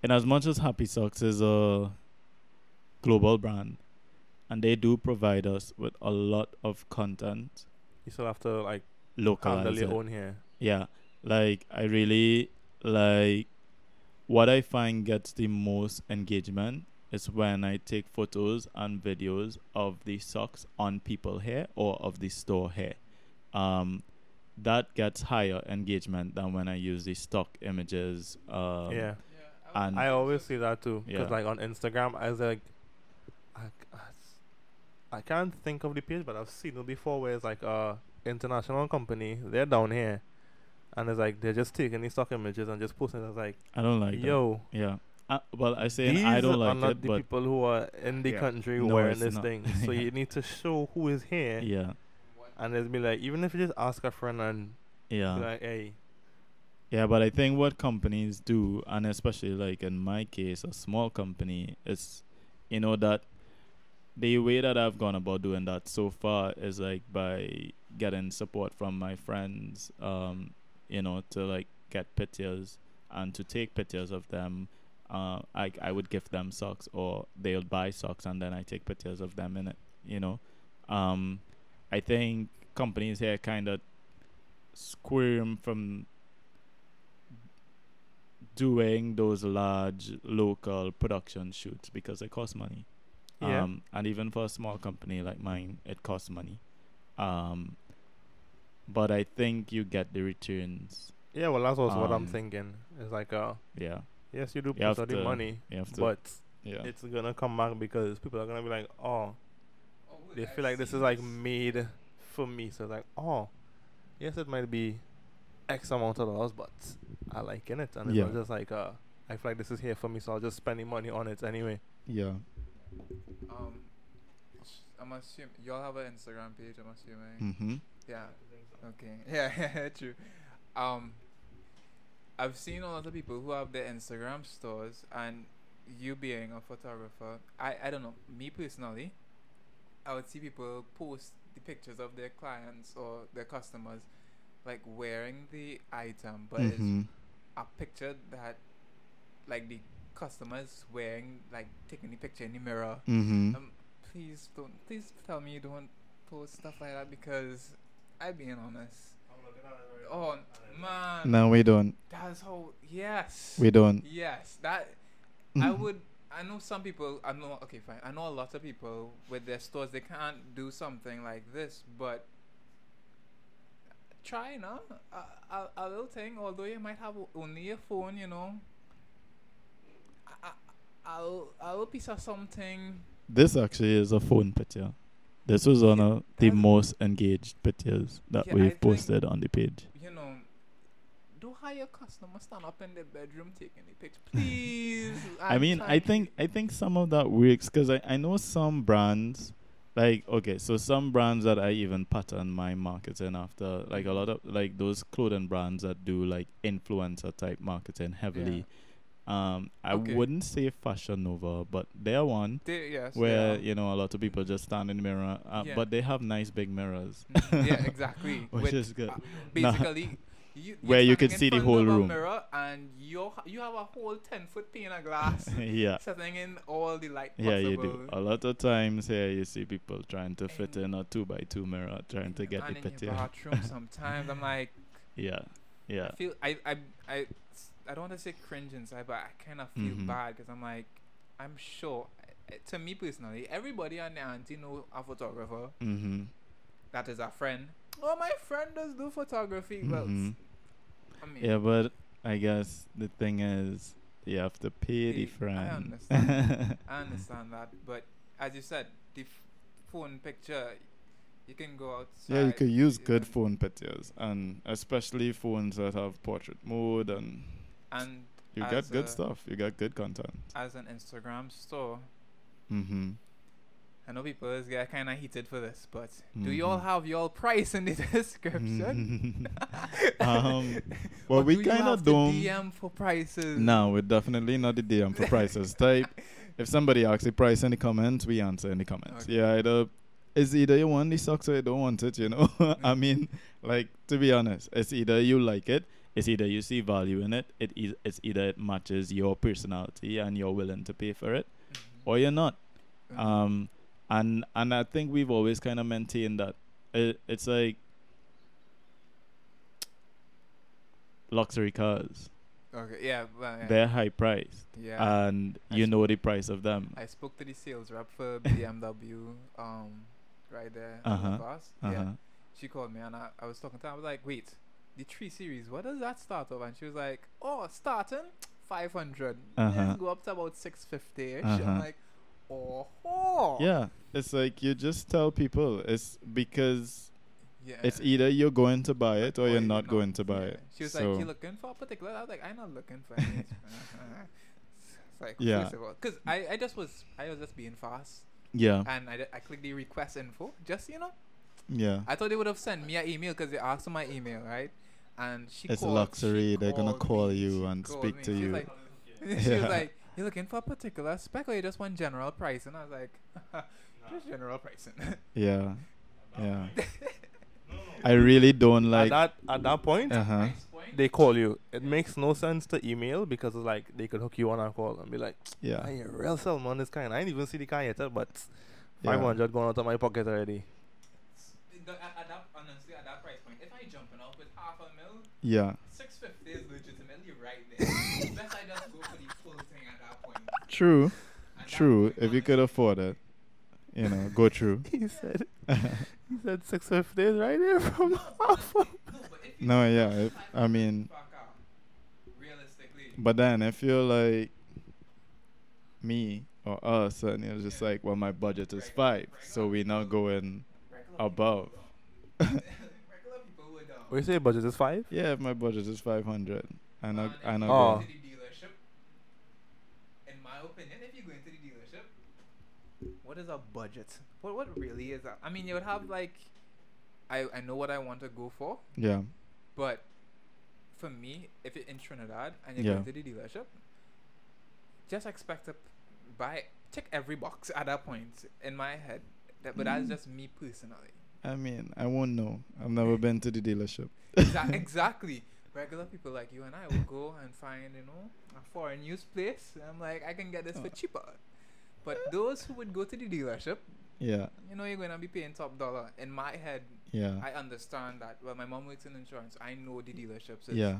in as much as Happy Socks is a global brand, and they do provide us with a lot of content, you still have to like localize handle your it. own here. Yeah, like I really like what I find gets the most engagement is when I take photos and videos of the socks on people here or of the store here. Um, that gets higher engagement than when I use the stock images. Um, yeah, I and- I always see that too. Because Yeah. like on Instagram, I was like, I, I, I can't think of the page, but I've seen it before where it's like a international company. They're down here, and it's like they're just taking these stock images and just posting. it. It's like, I don't like yo, that. Yeah. Uh, well, I say these I don't like are not it, the but people who are in the Yeah. country No, wearing it's this not. thing. so you need to show who is here, yeah, and it's be like, even if you just ask a friend and yeah. be like, hey, Yeah, but I think what companies do, and especially like in my case, a small company, is you know that the way that I've gone about doing that so far is like by getting support from my friends, um, you know, to like get pictures and to take pictures of them. Uh, I I would give them socks, or they would buy socks, and then I take pictures of them in it. You know, um, I think companies here kind of squirm from doing those large local production shoots because they cost money. Yeah. Um, and even for a small company like mine, it costs money. Um, but I think you get the returns. yeah, well, that's also what I'm Um, thinking. It's like, a Yeah, yes, you do You have put out the money, you but yeah, it's gonna come back because people are gonna be like, oh, Oh, they I've feel like this is like made for me. So like, oh, yes, it might be X amount of dollars, but I like in it, and it's Yeah. not just like, uh, I feel like this is here for me, so I'll just spend the money on it anyway. yeah. Um, I'm assuming y'all have an Instagram page. I'm assuming. Mm-hmm. Yeah. Okay. Yeah. Yeah. True. Um, I've seen a lot of people who have their Instagram stores, and you being a photographer, I I don't know. Me personally, I would see people post the pictures of their clients or their customers, like wearing the item, but Mm-hmm. it's a picture that, like the customers wearing, like taking the picture in the mirror. Mm-hmm. Um, please don't. Please tell me you don't post stuff like that because I'm being honest. I'm looking at it Oh man. No, we don't. That's how. Yes. We don't. Yes, that I mm-hmm. would. I know some people. I know. Okay, fine. I know a lot of people with their stores. They can't do something like this, but try no a, a, a little thing. Although you might have only a phone, you know. A, a, a, a little piece of something. This actually is a phone picture. This was one of the most engaged pictures that Yeah, we've think- posted on the page. You know. Do hire customers stand up in their bedroom taking the picture, please. I mean, I think I think some of that works because I, I know some brands, like okay, so some brands that I even pattern my marketing after, like a lot of like those clothing brands that do like influencer type marketing heavily. Um, I Okay. wouldn't say Fashion Nova, but they're one They, yes. where yeah. you know a lot of people just stand in the mirror, uh, Yeah. but they have nice big mirrors. Mhm, yeah, exactly. Which With, is good. uh, Nah. basically, you, Where you standing see the whole room. mirror and you you have a whole ten foot pane of glass yeah. setting in all the light Yeah, you do. A lot of times here you see people trying to fit in a two by two mirror, trying to get the in picture. bathroom, sometimes I'm like, Yeah, yeah, I feel I I I I don't want to say cringe inside, but I kind of feel Mhm. bad because I'm like, I'm sure. eh, To me personally, everybody on the auntie know a photographer mm-hmm. that is a friend. Oh, my friend does do photography. Well, Mhm. I mean, Yeah, but I guess the thing is you have to pay the Eh, I understand. I understand that, but as you said, the f- phone picture, you can go outside. yeah, you could use you good phone pictures, and especially phones that have portrait mode, and And you got good a- stuff. You got good content. as an Instagram store, Mm-hmm. I know people is get kind of heated for this, but do you all Mhm. have your price in the description? um, well, we do kind of to don't. DM for prices. No, we're definitely not the DM for prices type. If somebody asks the price in the comments, we answer in the comments. Okay. Yeah, either it's either you want the socks or you don't want it, you know. I mean, like to be honest, it's either you like it, it's either you see value in it, it is it's either it matches your personality and you're willing to pay for it, Mhm. or you're not. Mhm. Um, and and I think we've always kind of maintained that it, it's like luxury cars. okay, yeah, well, yeah. They're high priced yeah. and I you sp- know the price of them. I spoke to the sales rep for BMW, um, right there. Uh-huh, Belfast. Uh Yeah. huh. She called me and I, I was talking to her. I was like, wait, the three series, what does that start off? And she was like, oh, starting 500. Uh-huh. Let's go up to about 650 ish. Uh-huh. I'm like, oh, oh. Yeah, it's like you just tell people it's because yeah. it's either you're going to buy it or you're not going to buy yeah. it. She was so like, you looking for a particular? I was like, I'm not looking for any. it's like, Yeah. first of all, because I, I just was, I was just being fast. yeah, And I, d- I clicked the request info, just, you know. yeah. I thought they would have sent me an email because they asked for my email, right? And she It's called, luxury. she They're gonna call me, you she and speak me. to She was you. Like, she Yeah. was like, "You're looking for a particular spec, or you just want general price?" And I was like, "Just general pricing." Yeah, yeah. I really don't like. at that at that point, Uh huh. They call you. It makes no sense to email because it's like they could hook you on a call and be like, Yeah. "Hey, you real Salmon this kind. I ain't even see the car yet, but Yeah. five hundred going out of my pocket already." The- at, at that, honestly, at that price point, if I jumping off with half a mil, Yeah. six fifty is legitimately right there. Best I just go for the full thing at that point. True. At True. point, If you could afford it, you know, go through. he said, "He said six fifty is right here from half." No, but No, yeah, if- I mean- realistically, But then if you're like me or us, and you're just like, well, my budget is five, so we're not going above. people, regular people would. Um, What you say? Budget is five. Yeah, if my budget is five hundred, I know, man, if I know. go Oh. to the dealership, in my opinion, if you go into the dealership, what is a budget? What what really is that? I mean, you would have like, I I know what I want to go for, Yeah, but for me, if you're in Trinidad and you Yeah. go to the dealership, just expect to buy check every box at that point in my head. That, but that's Mm. just me personally. I mean, I won't know. I've never been to the dealership. Exa- exactly. Regular people like you and I will go and find, you know, a foreign used place. I'm like, I can get this for Uh. cheaper. But those who would go to the dealership, Yeah, you know, you're going to be paying top dollar. In my head, Yeah. I understand that. Well, my mom works in insurance. I know the dealerships is Yeah.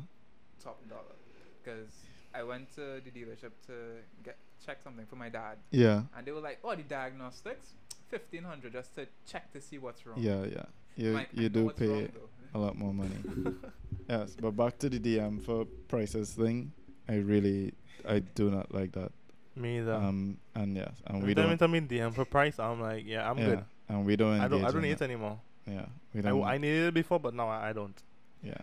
top dollar because I went to the dealership to get check something for my dad, Yeah. and they were like, "Oh, the diagnostics, fifteen hundred just to check to see what's wrong." Yeah. Yeah. You Like, you do pay a lot more money. yes, but back to the DM for prices thing. I really I do not like that. Me either. Um and yes, and Every we time don't. you tell me DM for price, I'm like, yeah, I'm yeah, good. And we don't. I don't. I don't in need it anymore. Yeah. We I, don't. w- I needed it before, but now I, I don't. yeah.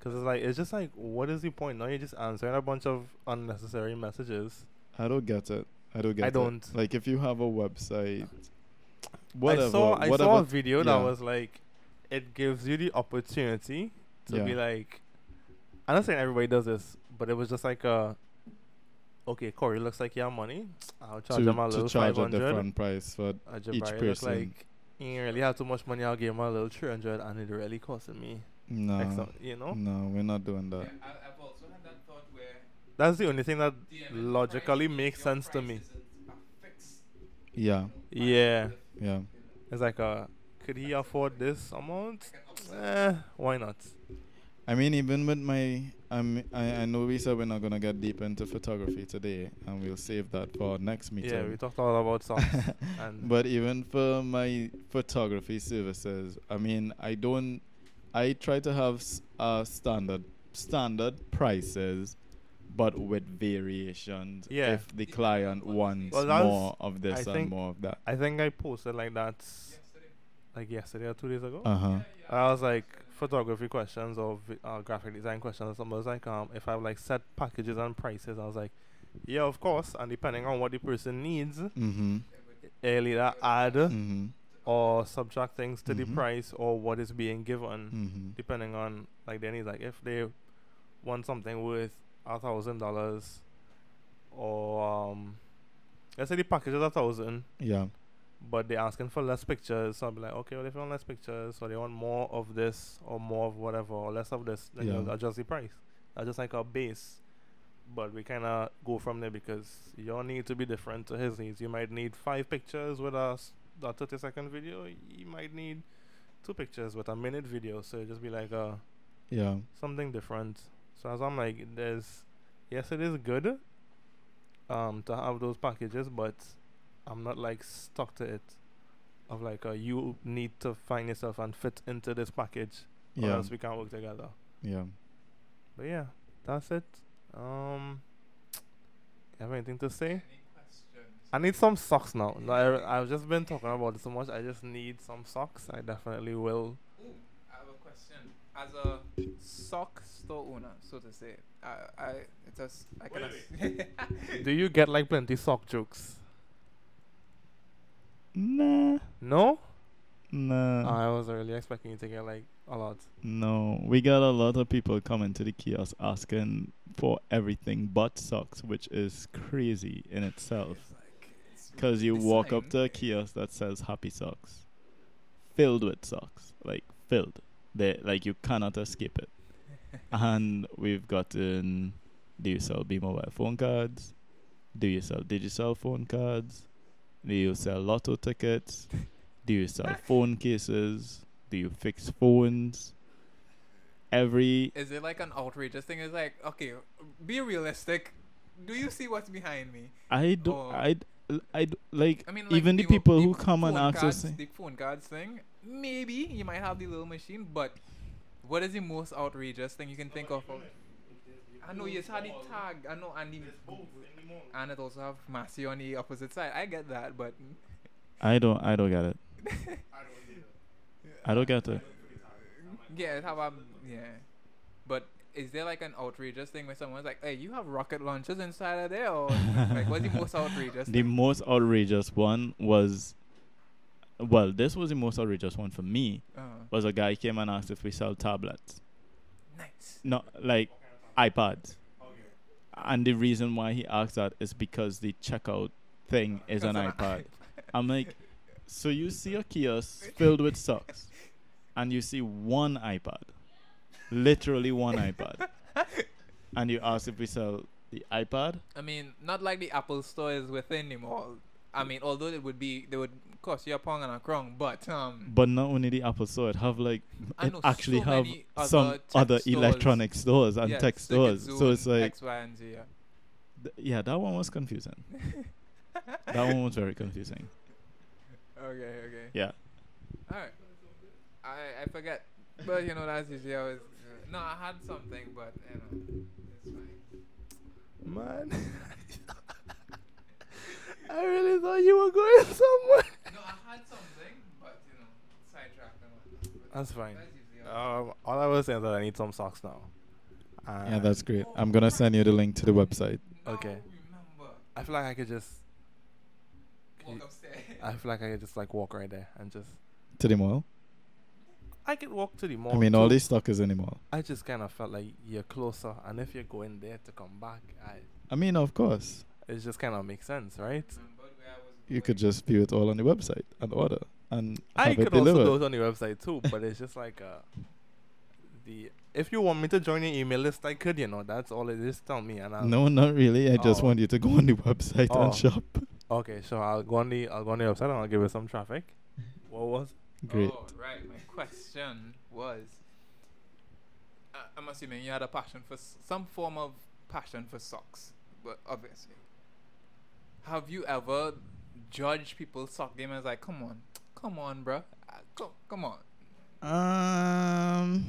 Cause it's like it's just like, what is the point? Now you're just answering a bunch of unnecessary messages. I don't get it. I don't get I it. I don't. Like if you have a website, whatever. I saw I whatever. saw a video that yeah. was like, it gives you the opportunity to Yeah. be like, I'm not saying everybody does this, but it was just like a, okay, Corri looks like you have money. I'll charge to, him a to little charge five a different price for each Jabari look person. like he ain't really have too much money. I'll give him a little three hundred, and it really costing me. no, X am- you know, no, we're not doing Yeah, that. I, I've also had that thought where that's the only thing that logically makes sense to me. isn't a fixed, Yeah, Yeah. Yeah. It's like, uh, could he afford this amount? Eh, why not? I mean, even with my, um, I, I know we said we're not gonna get deep into photography today, and we'll save that for our next meeting. Yeah, we talked all about and but even for my photography services, I mean, I don't. I try to have s- uh, standard standard prices, but with variations. Yeah. If the client wants Well, more of this I and think- more of that. I think I posted like that Yesterday. like yesterday or two days ago. Uh huh. I was like photography questions or vi- uh, graphic design questions or something. I was like, um, if I have like set packages and prices, I was like, yeah, of course. And depending on what the person needs, Mm-hmm. either add Mm-hmm. or subtract things to Mhm. the price or what is being given, Mm-hmm. depending on like their needs. Like if they want something worth a thousand dollars, or um, let's say the package is a thousand, Yeah. but they're asking for less pictures. So I'll be like, okay, well, if you want less pictures, or they want more of this, or more of whatever, or less of this, then Yeah. you adjust the price. That's just like a base. But we kind of go from there because your need to be different to his needs. You might need five pictures with a thirty-second video. You might need two pictures with a minute video. So it just be like uh, Yeah. something different. So as I'm like, there's, yes, it is good um, to have those packages, but I'm not like stuck to it. Of like, uh, you need to find yourself and fit into this package, or Yeah. else we can't work together. Yeah. But yeah, that's it. Um, you have anything to say? Any questions? I need some socks now. No, I, I've just been talking about it so much. I just need some socks. I definitely will. Ooh, I have a question. As a sock store owner, so to say, I, I, it just, I can. ass- Do you get like plenty sock jokes? Nah. No. Nah. I was really expecting you to get like a lot. No, we got a lot of people coming to the kiosk asking for everything but socks, which is crazy in itself. It's like, it's Because you walk up to a kiosk that says Happy Socks, filled with socks, like filled. They like you cannot escape it. and we've gotten. Do you sell B mobile phone cards? Do you sell digital phone cards? Do you sell lotto tickets? Do you sell phone cases? Do you fix phones? Every Is it like an outrageous thing? It's like, okay, be realistic. Do you see what's behind me? I do Oh. I I d- like, I mean, like even the people who come and ask cards, us. the phone cards thing. Maybe you might have the little machine, but what is the most outrageous thing you can think of? of- I know you had the tag. I know, and the, and it also have Massy on the opposite side. I get that, but I don't I don't get it. I don't get it. yeah, it have a yeah. But is there like an outrageous thing where someone's like, "Hey, you have rocket launchers inside of there," or like what's the most outrageous? The thing? most outrageous one was well, this was the most outrageous one for me. Uh, Was a guy came and asked if we sell tablets. nice. No, like iPads. And the reason why he asked that is because the checkout thing is an iPad. I'm like, so you see a kiosk filled with socks, and you see one iPad, literally one iPad, and you ask if we sell the iPad. I mean, not like the Apple Store is within anymore. I mean, although it would be, they would course, you're pong and a crong, but um, But not only the Apple Store, it have like it actually so have other some other stores. electronic stores and Yes, tech stores. So it's like X, Y, and Z. Yeah. th- yeah, that one was confusing. that one was very confusing. Okay, okay. Yeah. All right. I I forget, but you know that's usually always. Uh, no, I had something, but you know, it's fine. Man. I really thought you were going somewhere. No, I had something, but you know, sidetracked and whatnot. That's fine. That's Um, all I was saying is that I need some socks now. Yeah, And that's great. I'm gonna send you the link to the website. Okay. Remember, I feel like I could just. walk upstairs. I feel like I could just like walk right there and just. To the mall. I could walk to the mall. I mean, all too. this stock is in the mall. I just kind of felt like you're closer, and if you're going there to come back, I I mean, of course, it just kind of makes sense, right? Remembered where I was you could just view it all on the website and order and I have it could also delivered. do it on the website too, but it's just like uh, the if you want me to join your email list, I could. You know, that's all it is. Tell me, and I'll. No, not really. I just Oh. want you to go on the website Oh. and shop. Okay, so I'll go on the I'll go on the website and I'll give it some traffic. What was? Great. Oh, right. My question was uh, I'm assuming you had a passion for s- some form of passion for socks, but obviously. Have you ever judged people's sock game as like, come on, come on, bro, uh, come, come on? Um,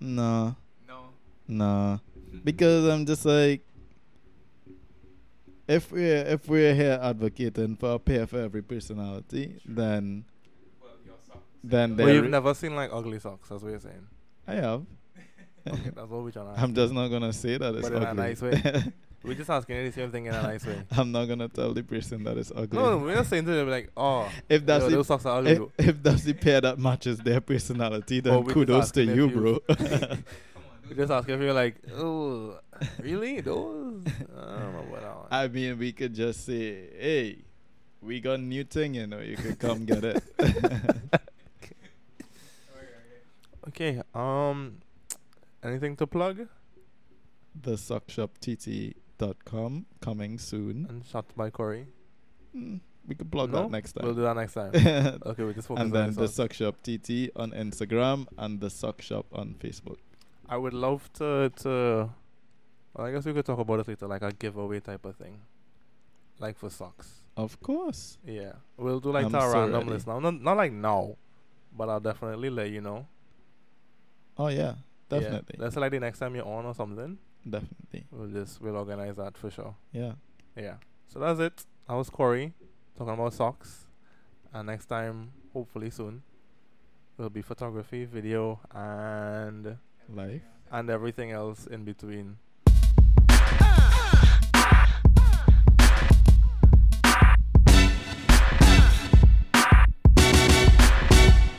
no, No. no, because I'm just like, if we're if we're here advocating for a pair for every personality, then Well, Then But There you've i- never seen like ugly socks. That's what you're saying. I have. Okay, that's what we're trying to. I'm just not gonna say that it's But in a ugly. nice way. We're just asking the same thing in a nice way. I'm not gonna tell the person that it's ugly. No, we're not saying to them like, oh, if that's yo, the those socks are ugly. if, if that's the pair that matches their personality, then Well, kudos to you, bro. We just ask if you're like, oh, really? Those? I don't know what that one. I mean, we could just say, "Hey, we got new thing, you know. You could come get it." Okay. Um, anything to plug? the sockshoptt.com coming soon. And shot by Corri. Mm, we could plug No? that next time. We'll do that next time. okay, we just focus and then this the one. TT on Instagram and the Sock Shop on Facebook. I would love to to. Well, I guess we could talk about it later, like a giveaway type of thing, like for socks. Of course. Yeah, we'll do like I'm a so random ready. list now. Not not like now, but I'll definitely let you know. Oh yeah, Yeah. definitely, Let's like the next time you're on or something. definitely. We'll just we'll organize that for sure. Yeah. Yeah. So that's it. I was Corri talking about socks. And next time, hopefully soon, will be photography, video, and Life. and everything else in between.